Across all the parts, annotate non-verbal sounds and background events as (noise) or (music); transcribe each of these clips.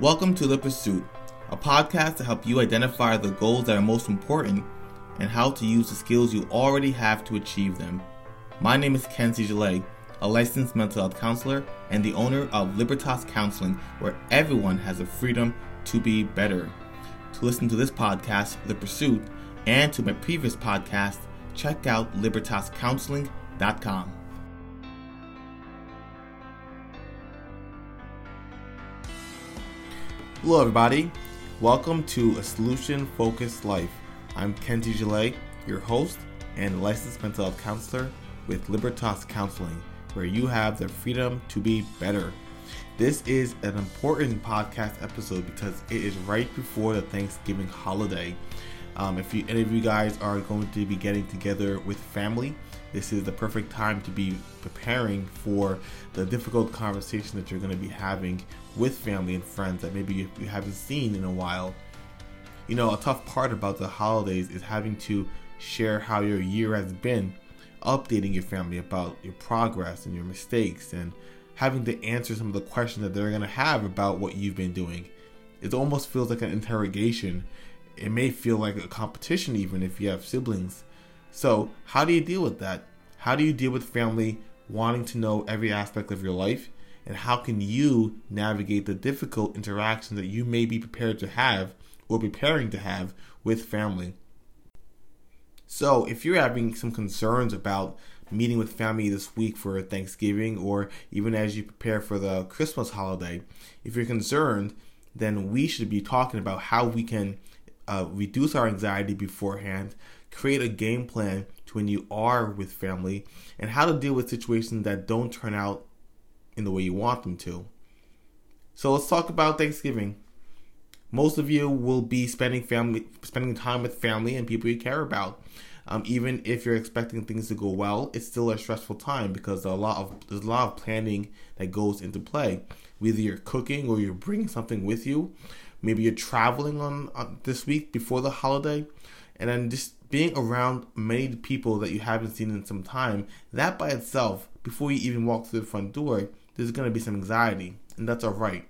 Welcome to The Pursuit, a podcast to help you identify the goals that are most important and how to use the skills you already have to achieve them. My name is Kenzie Gillet, a licensed mental health counselor and the owner of Libertas Counseling, where everyone has the freedom to be better. To listen to this podcast, The Pursuit, and to my previous podcast, check out libertascounseling.com. Hello, everybody. Welcome to a solution focused life. I'm Kenzie Gillet, your host and licensed mental health counselor with Libertas Counseling, where you have the freedom to be better. This is an important podcast episode because it is right before the Thanksgiving holiday. Um, if you, any of you guys are going to be getting together with family, this is the perfect time to be preparing for the difficult conversation that you're going to be having with family and friends that maybe you haven't seen in a while. You know, a tough part about the holidays is having to share how your year has been, updating your family about your progress and your mistakes, and having to answer some of the questions that they're going to have about what you've been doing. It almost feels like an interrogation. It may feel like a competition, even if you have siblings. So, how do you deal with that? How do you deal with family wanting to know every aspect of your life? And how can you navigate the difficult interactions that you may be prepared to have or preparing to have with family? So, if you're having some concerns about meeting with family this week for Thanksgiving or even as you prepare for the Christmas holiday, if you're concerned, then we should be talking about how we can uh, reduce our anxiety beforehand, create a game plan to when you are with family, and how to deal with situations that don't turn out in the way you want them to. So let's talk about Thanksgiving. Most of you will be spending family spending time with family and people you care about. Um, even if you're expecting things to go well, it's still a stressful time because a lot of there's a lot of planning that goes into play. Whether you're cooking or you're bringing something with you, maybe you're traveling on, on this week before the holiday, and then just being around many people that you haven't seen in some time. That by itself, before you even walk through the front door, there's going to be some anxiety, and that's all right.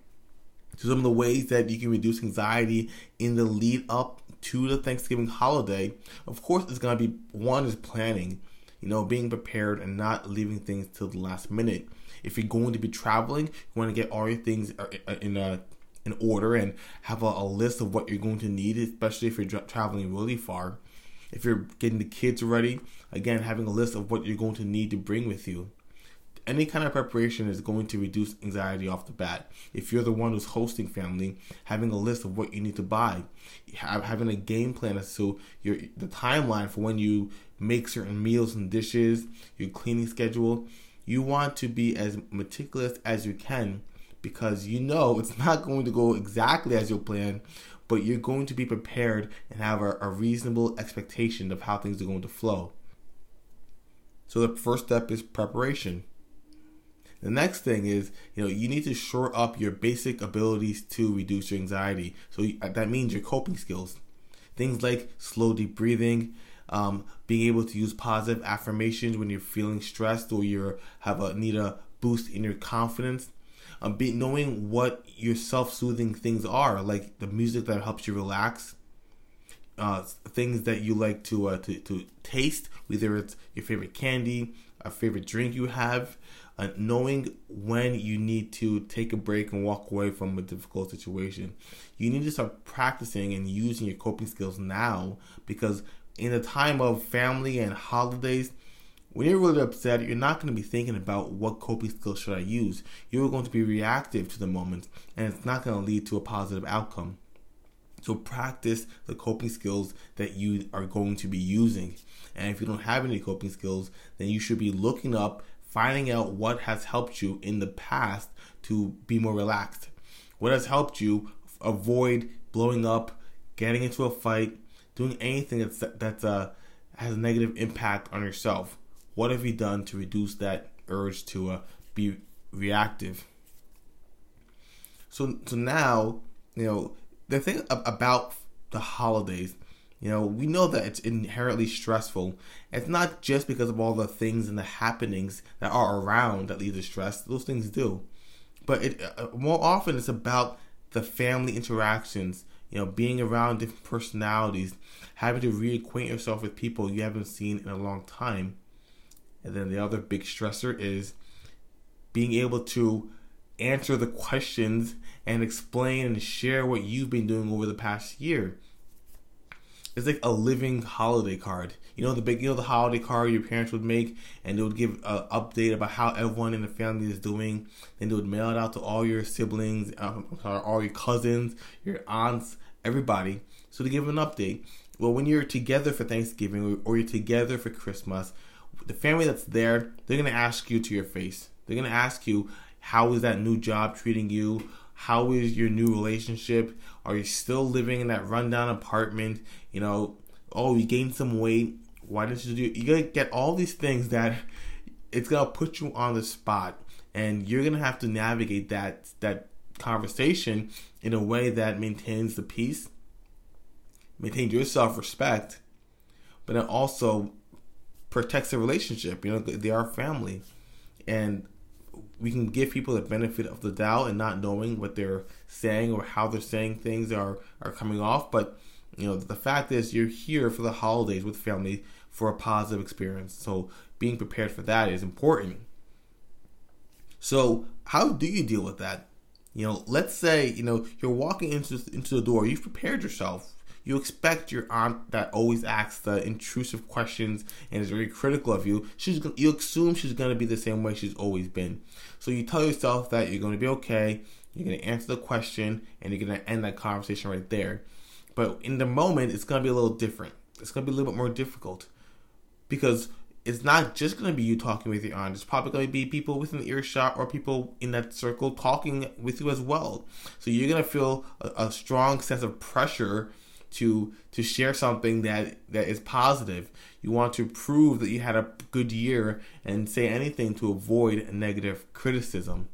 So some of the ways that you can reduce anxiety in the lead up to the Thanksgiving holiday, of course, it's going to be one is planning, you know, being prepared and not leaving things till the last minute. If you're going to be traveling, you want to get all your things uh, uh, in a in order and have a, a list of what you're going to need, especially if you're traveling really far. If you're getting the kids ready, again, having a list of what you're going to need to bring with you any kind of preparation is going to reduce anxiety off the bat. If you're the one who's hosting family, having a list of what you need to buy, having a game plan as to your the timeline for when you make certain meals and dishes, your cleaning schedule, you want to be as meticulous as you can because you know (laughs) it's not going to go exactly as you plan, but you're going to be prepared and have a, a reasonable expectation of how things are going to flow. So the first step is preparation. The next thing is, you know, you need to shore up your basic abilities to reduce your anxiety. So that means your coping skills. Things like slow deep breathing, um, being able to use positive affirmations when you're feeling stressed or you have a need a boost in your confidence. Um, be, knowing what your self-soothing things are, like the music that helps you relax, uh, things that you like to, uh, to to taste, whether it's your favorite candy, a favorite drink you have, uh, knowing when you need to take a break and walk away from a difficult situation. You need to start practicing and using your coping skills now because in a time of family and holidays, when you're really upset, you're not going to be thinking about what coping skills should I use. You're going to be reactive to the moment, and it's not going to lead to a positive outcome. So practice the coping skills that you are going to be using. And if you don't have any coping skills, then you should be looking up finding out what has helped you in the past to be more relaxed. What has helped you avoid blowing up, getting into a fight, doing anything that's that's uh, has a negative impact on yourself. What have you done to reduce that urge to uh, be reactive? So so now you know the thing about the holidays you know, we know that it's inherently stressful. It's not just because of all the things and the happenings that are around that lead to stress. Those things do. But it uh, more often it's about the family interactions, you know, being around different personalities, having to reacquaint yourself with people you haven't seen in a long time. And then the other big stressor is being able to answer the questions and explain and share what you've been doing over the past year. It's like a living holiday card. You know the big, you know the holiday card your parents would make, and they would give an update about how everyone in the family is doing. Then they would mail it out to all your siblings, uh, all your cousins, your aunts, everybody, so to give an update. Well, when you're together for Thanksgiving or you're together for Christmas, the family that's there, they're gonna ask you to your face. They're gonna ask you, how is that new job treating you? How is your new relationship? Are you still living in that rundown apartment? You know, oh, you gained some weight. Why didn't you do? You're gonna get all these things that it's gonna put you on the spot, and you're gonna have to navigate that that conversation in a way that maintains the peace, maintains your self respect, but it also protects the relationship. You know, they are family, and we can give people the benefit of the doubt and not knowing what they're saying or how they're saying things are are coming off. But you know, the fact is, you're here for the holidays with family for a positive experience. So being prepared for that is important. So how do you deal with that? You know, let's say you know you're walking into into the door. You've prepared yourself you expect your aunt that always asks the intrusive questions and is very critical of you. She's you assume she's gonna be the same way she's always been. So you tell yourself that you're gonna be okay. You're gonna answer the question and you're gonna end that conversation right there. But in the moment, it's gonna be a little different. It's gonna be a little bit more difficult because it's not just going to be you talking with your aunt. It's probably going to be people within earshot or people in that circle talking with you as well. So you're going to feel a, a, strong sense of pressure to to share something that that is positive. You want to prove that you had a good year and say anything to avoid negative criticism.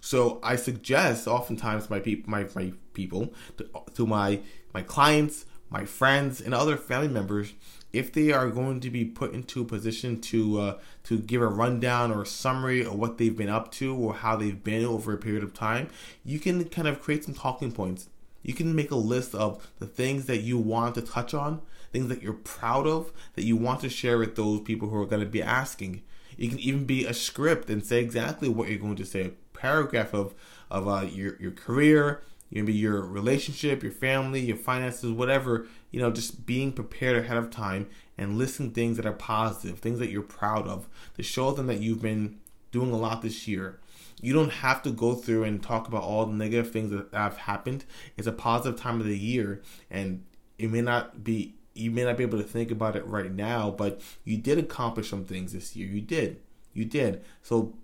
So I suggest oftentimes my people, my, my people, to, to my my clients, my friends, and other family members, if they are going to be put into a position to uh, to give a rundown or a summary of what they've been up to or how they've been over a period of time, you can kind of create some talking points you can make a list of the things that you want to touch on, things that you're proud of, that you want to share with those people who are going to be asking. It can even be a script and say exactly what you're going to say. A paragraph of of uh, your your career, maybe your relationship, your family, your finances, whatever. You know, just being prepared ahead of time and listing things that are positive, things that you're proud of, to show them that you've been doing a lot this year you don't have to go through and talk about all the negative things that have happened. It's a positive time of the year, and it may not be you may not be able to think about it right now, but you did accomplish some things this year. You did. You did. So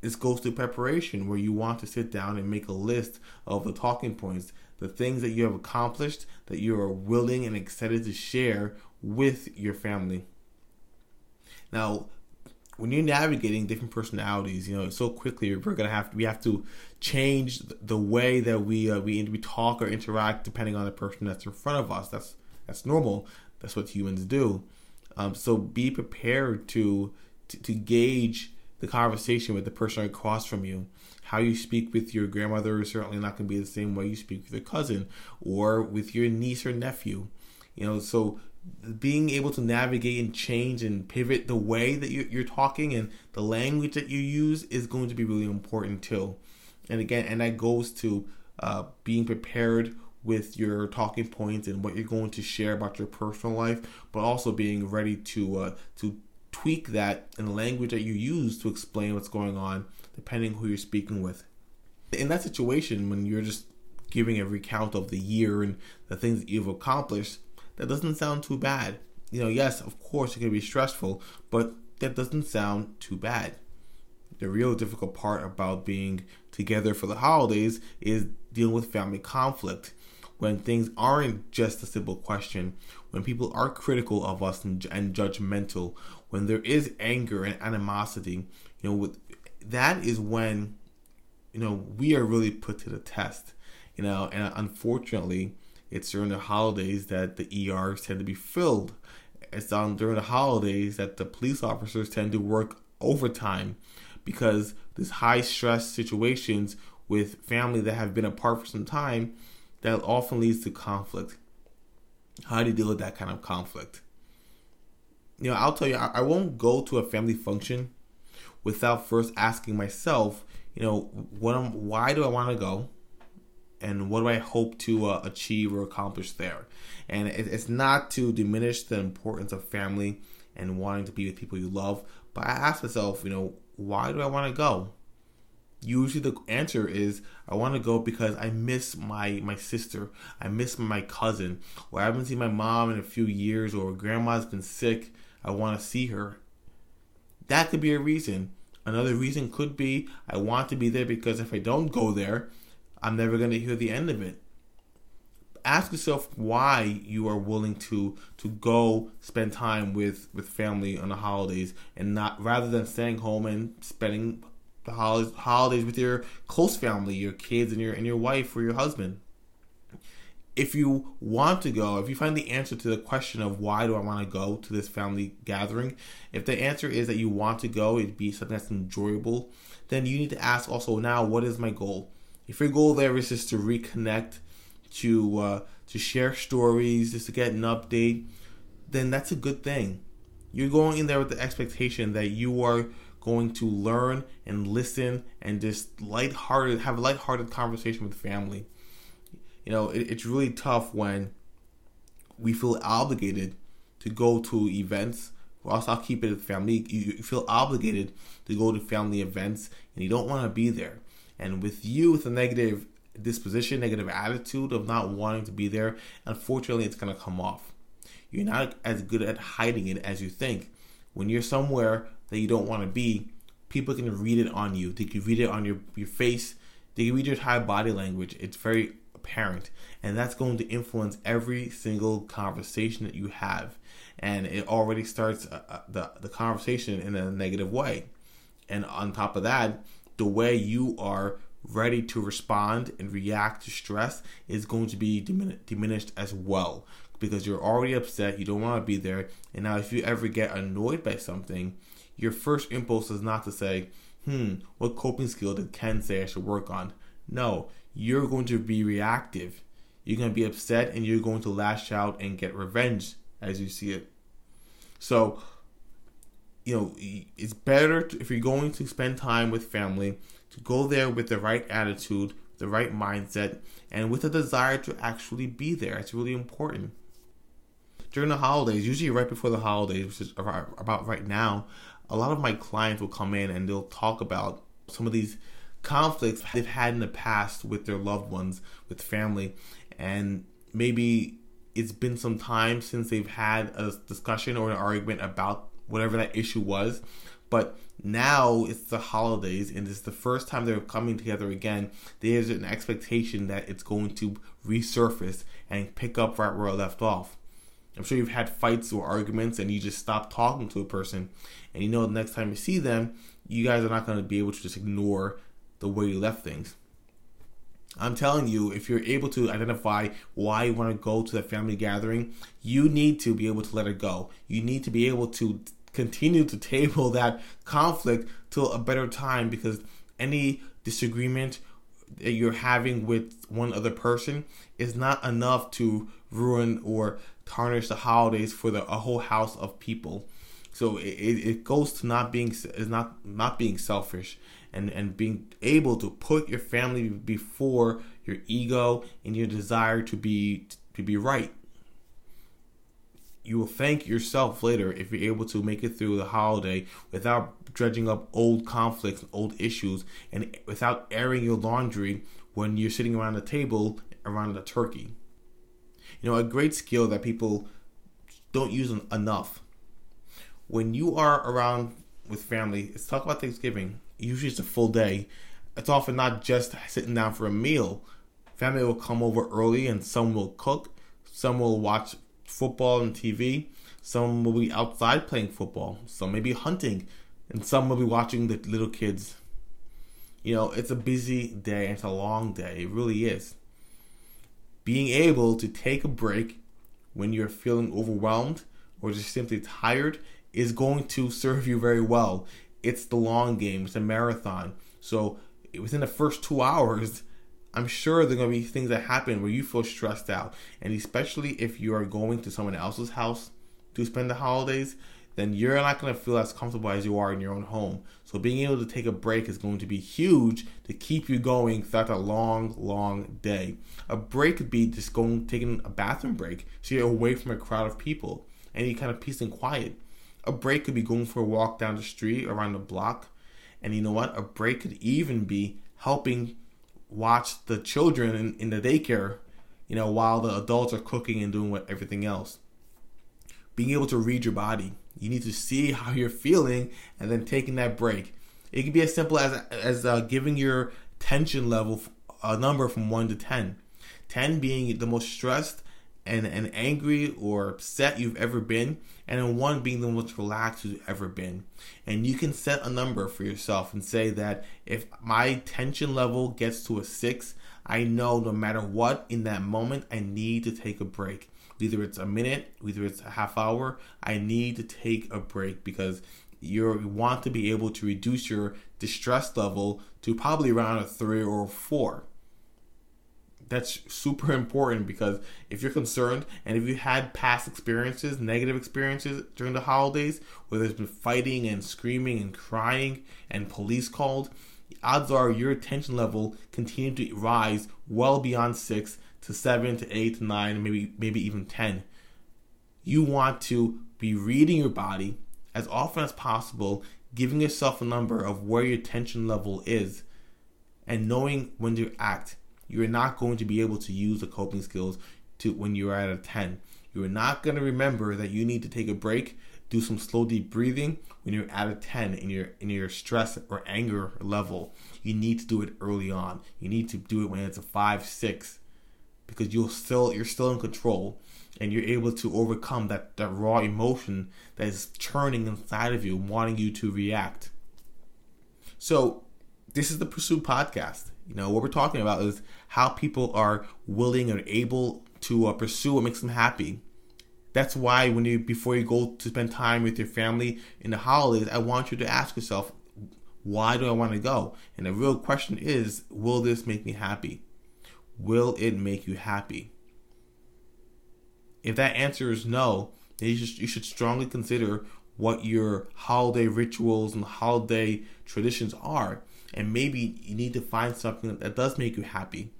this goes to preparation where you want to sit down and make a list of the talking points, the things that you have accomplished that you are willing and excited to share with your family. Now, when you're navigating different personalities, you know, so quickly we're gonna have to, we have to change the way that we uh, we we talk or interact depending on the person that's in front of us. That's that's normal. That's what humans do. Um, so be prepared to, to to gauge the conversation with the person across from you. How you speak with your grandmother is certainly not going to be the same way you speak with your cousin or with your niece or nephew. You know, so being able to navigate and change and pivot the way that you're talking and the language that you use is going to be really important too. And again, and that goes to uh, being prepared with your talking points and what you're going to share about your personal life, but also being ready to uh, to tweak that in the language that you use to explain what's going on, depending who you're speaking with. In that situation, when you're just giving a recount of the year and the things that you've accomplished, that doesn't sound too bad. You know, yes, of course it can be stressful, but that doesn't sound too bad. The real difficult part about being together for the holidays is dealing with family conflict. When things aren't just a simple question, when people are critical of us and, and judgmental, when there is anger and animosity, you know, with, that is when, you know, we are really put to the test. You know, and unfortunately, it's during the holidays that the ERs tend to be filled. It's during the holidays that the police officers tend to work overtime because these high stress situations with family that have been apart for some time, that often leads to conflict. How do you deal with that kind of conflict? You know, I'll tell you, I, I won't go to a family function without first asking myself, you know, what am, why do I want to go? And what do I hope to uh, achieve or accomplish there? And it, it's not to diminish the importance of family and wanting to be with people you love, but I ask myself, you know, why do I want to go? Usually the answer is I want to go because I miss my my sister, I miss my cousin, or I haven't seen my mom in a few years, or grandma's been sick. I want to see her. That could be a reason. Another reason could be I want to be there because if I don't go there, I'm never going to hear the end of it. Ask yourself why you are willing to to go spend time with with family on the holidays and not rather than staying home and spending the holidays holidays with your close family, your kids and your and your wife or your husband. If you want to go, if you find the answer to the question of why do I want to go to this family gathering, if the answer is that you want to go, it'd be something that's enjoyable, then you need to ask also now what is my goal? If your goal there is just to reconnect, to uh, to share stories, just to get an update, then that's a good thing. You're going in there with the expectation that you are going to learn and listen and just lighthearted have a lighthearted conversation with family. You know, it, it's really tough when we feel obligated to go to events. Or us, I'll keep it a family. You feel obligated to go to family events and you don't want to be there. And with you with a negative disposition, negative attitude of not wanting to be there, unfortunately, it's going to come off. You're not as good at hiding it as you think. When you're somewhere that you don't want to be, people can read it on you. They can read it on your, your face. They can read your entire body language. It's very apparent. And that's going to influence every single conversation that you have. And it already starts uh, uh the, the conversation in a negative way. And on top of that, the way you are ready to respond and react to stress is going to be dimin- diminished as well because you're already upset, you don't want to be there. And now, if you ever get annoyed by something, your first impulse is not to say, hmm, what coping skill did Ken say I should work on? No, you're going to be reactive. You're going to be upset and you're going to lash out and get revenge as you see it. So, you know, it's better to, if you're going to spend time with family to go there with the right attitude, the right mindset, and with a desire to actually be there. It's really important. During the holidays, usually right before the holidays, which is about right now, a lot of my clients will come in and they'll talk about some of these conflicts they've had in the past with their loved ones, with family, and maybe it's been some time since they've had a discussion or an argument about whatever that issue was. But now it's the holidays and it's the first time they're coming together again. There's an expectation that it's going to resurface and pick up right where it left off. I'm sure you've had fights or arguments and you just stop talking to a person and you know the next time you see them, you guys are not going to be able to just ignore the way you left things. I'm telling you, if you're able to identify why you want to go to the family gathering, you need to be able to let it go. You need to be able to continue to table (laughs) that conflict till a better time because any disagreement that you're having with one other person is not enough to ruin or tarnish the holidays for the a whole house of people. So it, it goes to not being is not not being selfish and and being able to put your family before your ego and your desire to be to be right you will thank yourself later if you're able to make it through the holiday without dredging up old conflicts, and old issues, and without airing your laundry when you're sitting around the table around the turkey. You know, a great skill that people don't use enough. When you are around with family, let's talk about Thanksgiving. Usually it's a full day. It's often not just sitting down for a meal. Family will come over early and some will cook, some will watch football and TV. Some will be outside playing football. Some may be hunting. And some will be watching the little kids. You know, it's a busy day. It's a long day. It really is. Being able to take a break when you're feeling overwhelmed or just simply tired is going to serve you very well. It's the long game, it's a marathon. So within the first two hours, I'm sure there are going to be things that happen where you feel stressed out. And especially if you are going to someone else's house to spend the holidays, then you're not going to feel as comfortable as you are in your own home. So being able to take a break is going to be huge to keep you going throughout a long, long day. A break could be just going taking a bathroom break so you're away from a crowd of people, any kind of peace and quiet. A break could be going for a walk down the street around the block. And you know what? A break could even be helping watch the children in, in the daycare, you know, while the adults are cooking and doing what, everything else. Being able to read your body. You need to see how you're feeling and then taking that break. It can be as simple as as uh, giving your tension level a number from 1 to 10. 10 being the most stressed and, and angry or upset you've ever been, and then 1 being the most relaxed you've ever been. And you can set a number for yourself and say that if my tension level gets to a 6, I know no matter what in that moment, I need to take a break Whether it's a minute, whether it's a half hour. I need to take a break because you want to be able to reduce your distress level to probably around a three or four. That's super important because if you're concerned and if you had past experiences, negative experiences during the holidays, where there's been fighting and screaming and crying and police called, odds are your attention level continued to rise well beyond six to seven to eight to nine, maybe maybe even ten. You want to be reading your body as often as possible, giving yourself a number of where your tension level is, and knowing when to act. You're not going to be able to use the coping skills to when you're at a 10. You're not going to remember that you need to take a break, do some slow deep breathing when you're at a 10 in your in your stress or anger level. You need to do it early on. You need to do it when it's a 5, 6 because you'll still you're still in control and you're able to overcome that, that raw emotion that is churning inside of you wanting you to react so this is the pursuit podcast you know what we're talking about is how people are willing and able to uh, pursue what makes them happy that's why when you before you go to spend time with your family in the holidays i want you to ask yourself why do i want to go and the real question is will this make me happy Will it make you happy? If that answer is no, then you should, you should strongly consider what your holiday rituals and holiday traditions are. And maybe you need to find something that does make you happy.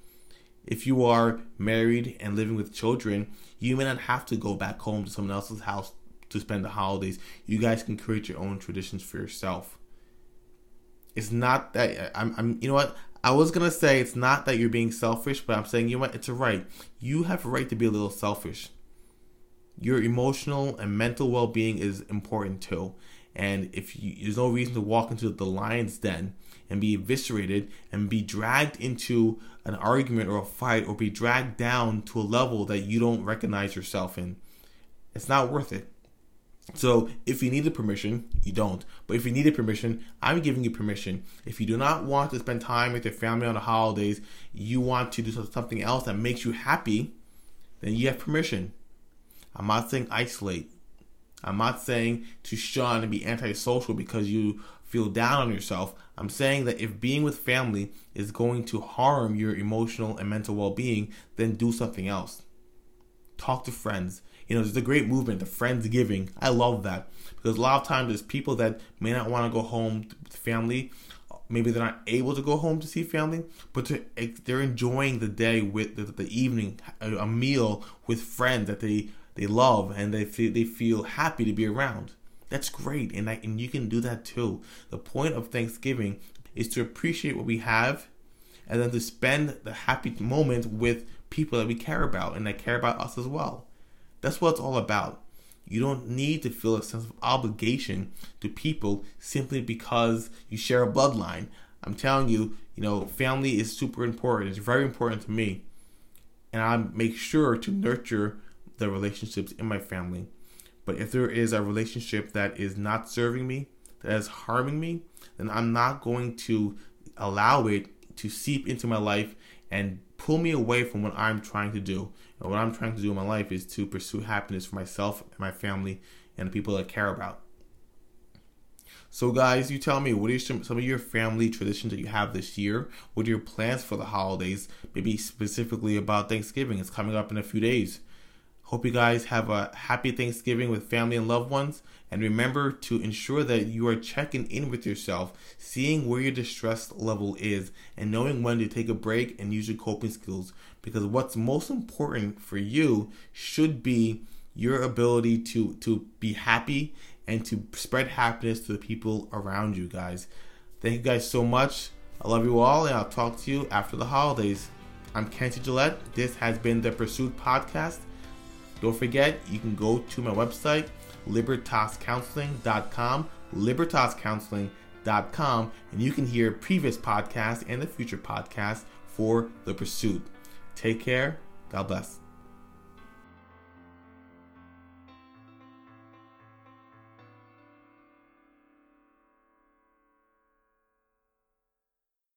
If you are married and living with children, you may not have to go back home to someone else's house to spend the holidays. You guys can create your own traditions for yourself. It's not that I'm, I'm you know what? I was gonna say it's not that you're being selfish, but I'm saying you know what? It's a right. You have a right to be a little selfish. Your emotional and mental well-being is important too. And if you, there's no reason to walk into the lion's den and be eviscerated and be dragged into an argument or a fight or be dragged down to a level that you don't recognize yourself in, it's not worth it. So if you needed permission, you don't. But if you needed permission, I'm giving you permission. If you do not want to spend time with your family on the holidays, you want to do something else that makes you happy, then you have permission. I'm not saying isolate. I'm not saying to shun and be antisocial because you feel down on yourself. I'm saying that if being with family is going to harm your emotional and mental well being, then do something else. Talk to friends you know, there's a great movement, the friends giving. I love that because a lot of times there's people that may not want to go home to family. Maybe they're not able to go home to see family, but they're enjoying the day with the, the evening, a meal with friends that they they love and they feel they feel happy to be around. That's great, and I, and you can do that too. The point of Thanksgiving is to appreciate what we have, and then to spend the happy moment with people that we care about and that care about us as well. That's what it's all about. You don't need to feel a sense of obligation to people simply because you share a bloodline. I'm telling you, you know, family is super important. It's very important to me. And I make sure to nurture the relationships in my family. But if there is a relationship that is not serving me, that is harming me, then I'm not going to allow it to seep into my life and pull me away from what I'm trying to do. And what I'm trying to do in my life is to pursue happiness for myself and my family and the people I care about. So, guys, you tell me what are some of your family traditions that you have this year? What are your plans for the holidays? Maybe specifically about Thanksgiving. It's coming up in a few days. Hope you guys have a happy Thanksgiving with family and loved ones. And remember to ensure that you are checking in with yourself, seeing where your distress level is, and knowing when to take a break and use your coping skills. Because what's most important for you should be your ability to, to be happy and to spread happiness to the people around you, guys. Thank you guys so much. I love you all, and I'll talk to you after the holidays. I'm Kenzie Gillet. This has been the Pursuit Podcast. Don't forget, you can go to my website, libertascounseling.com, libertascounseling.com, and you can hear previous podcasts and the future podcasts for The Pursuit. Take care. God bless.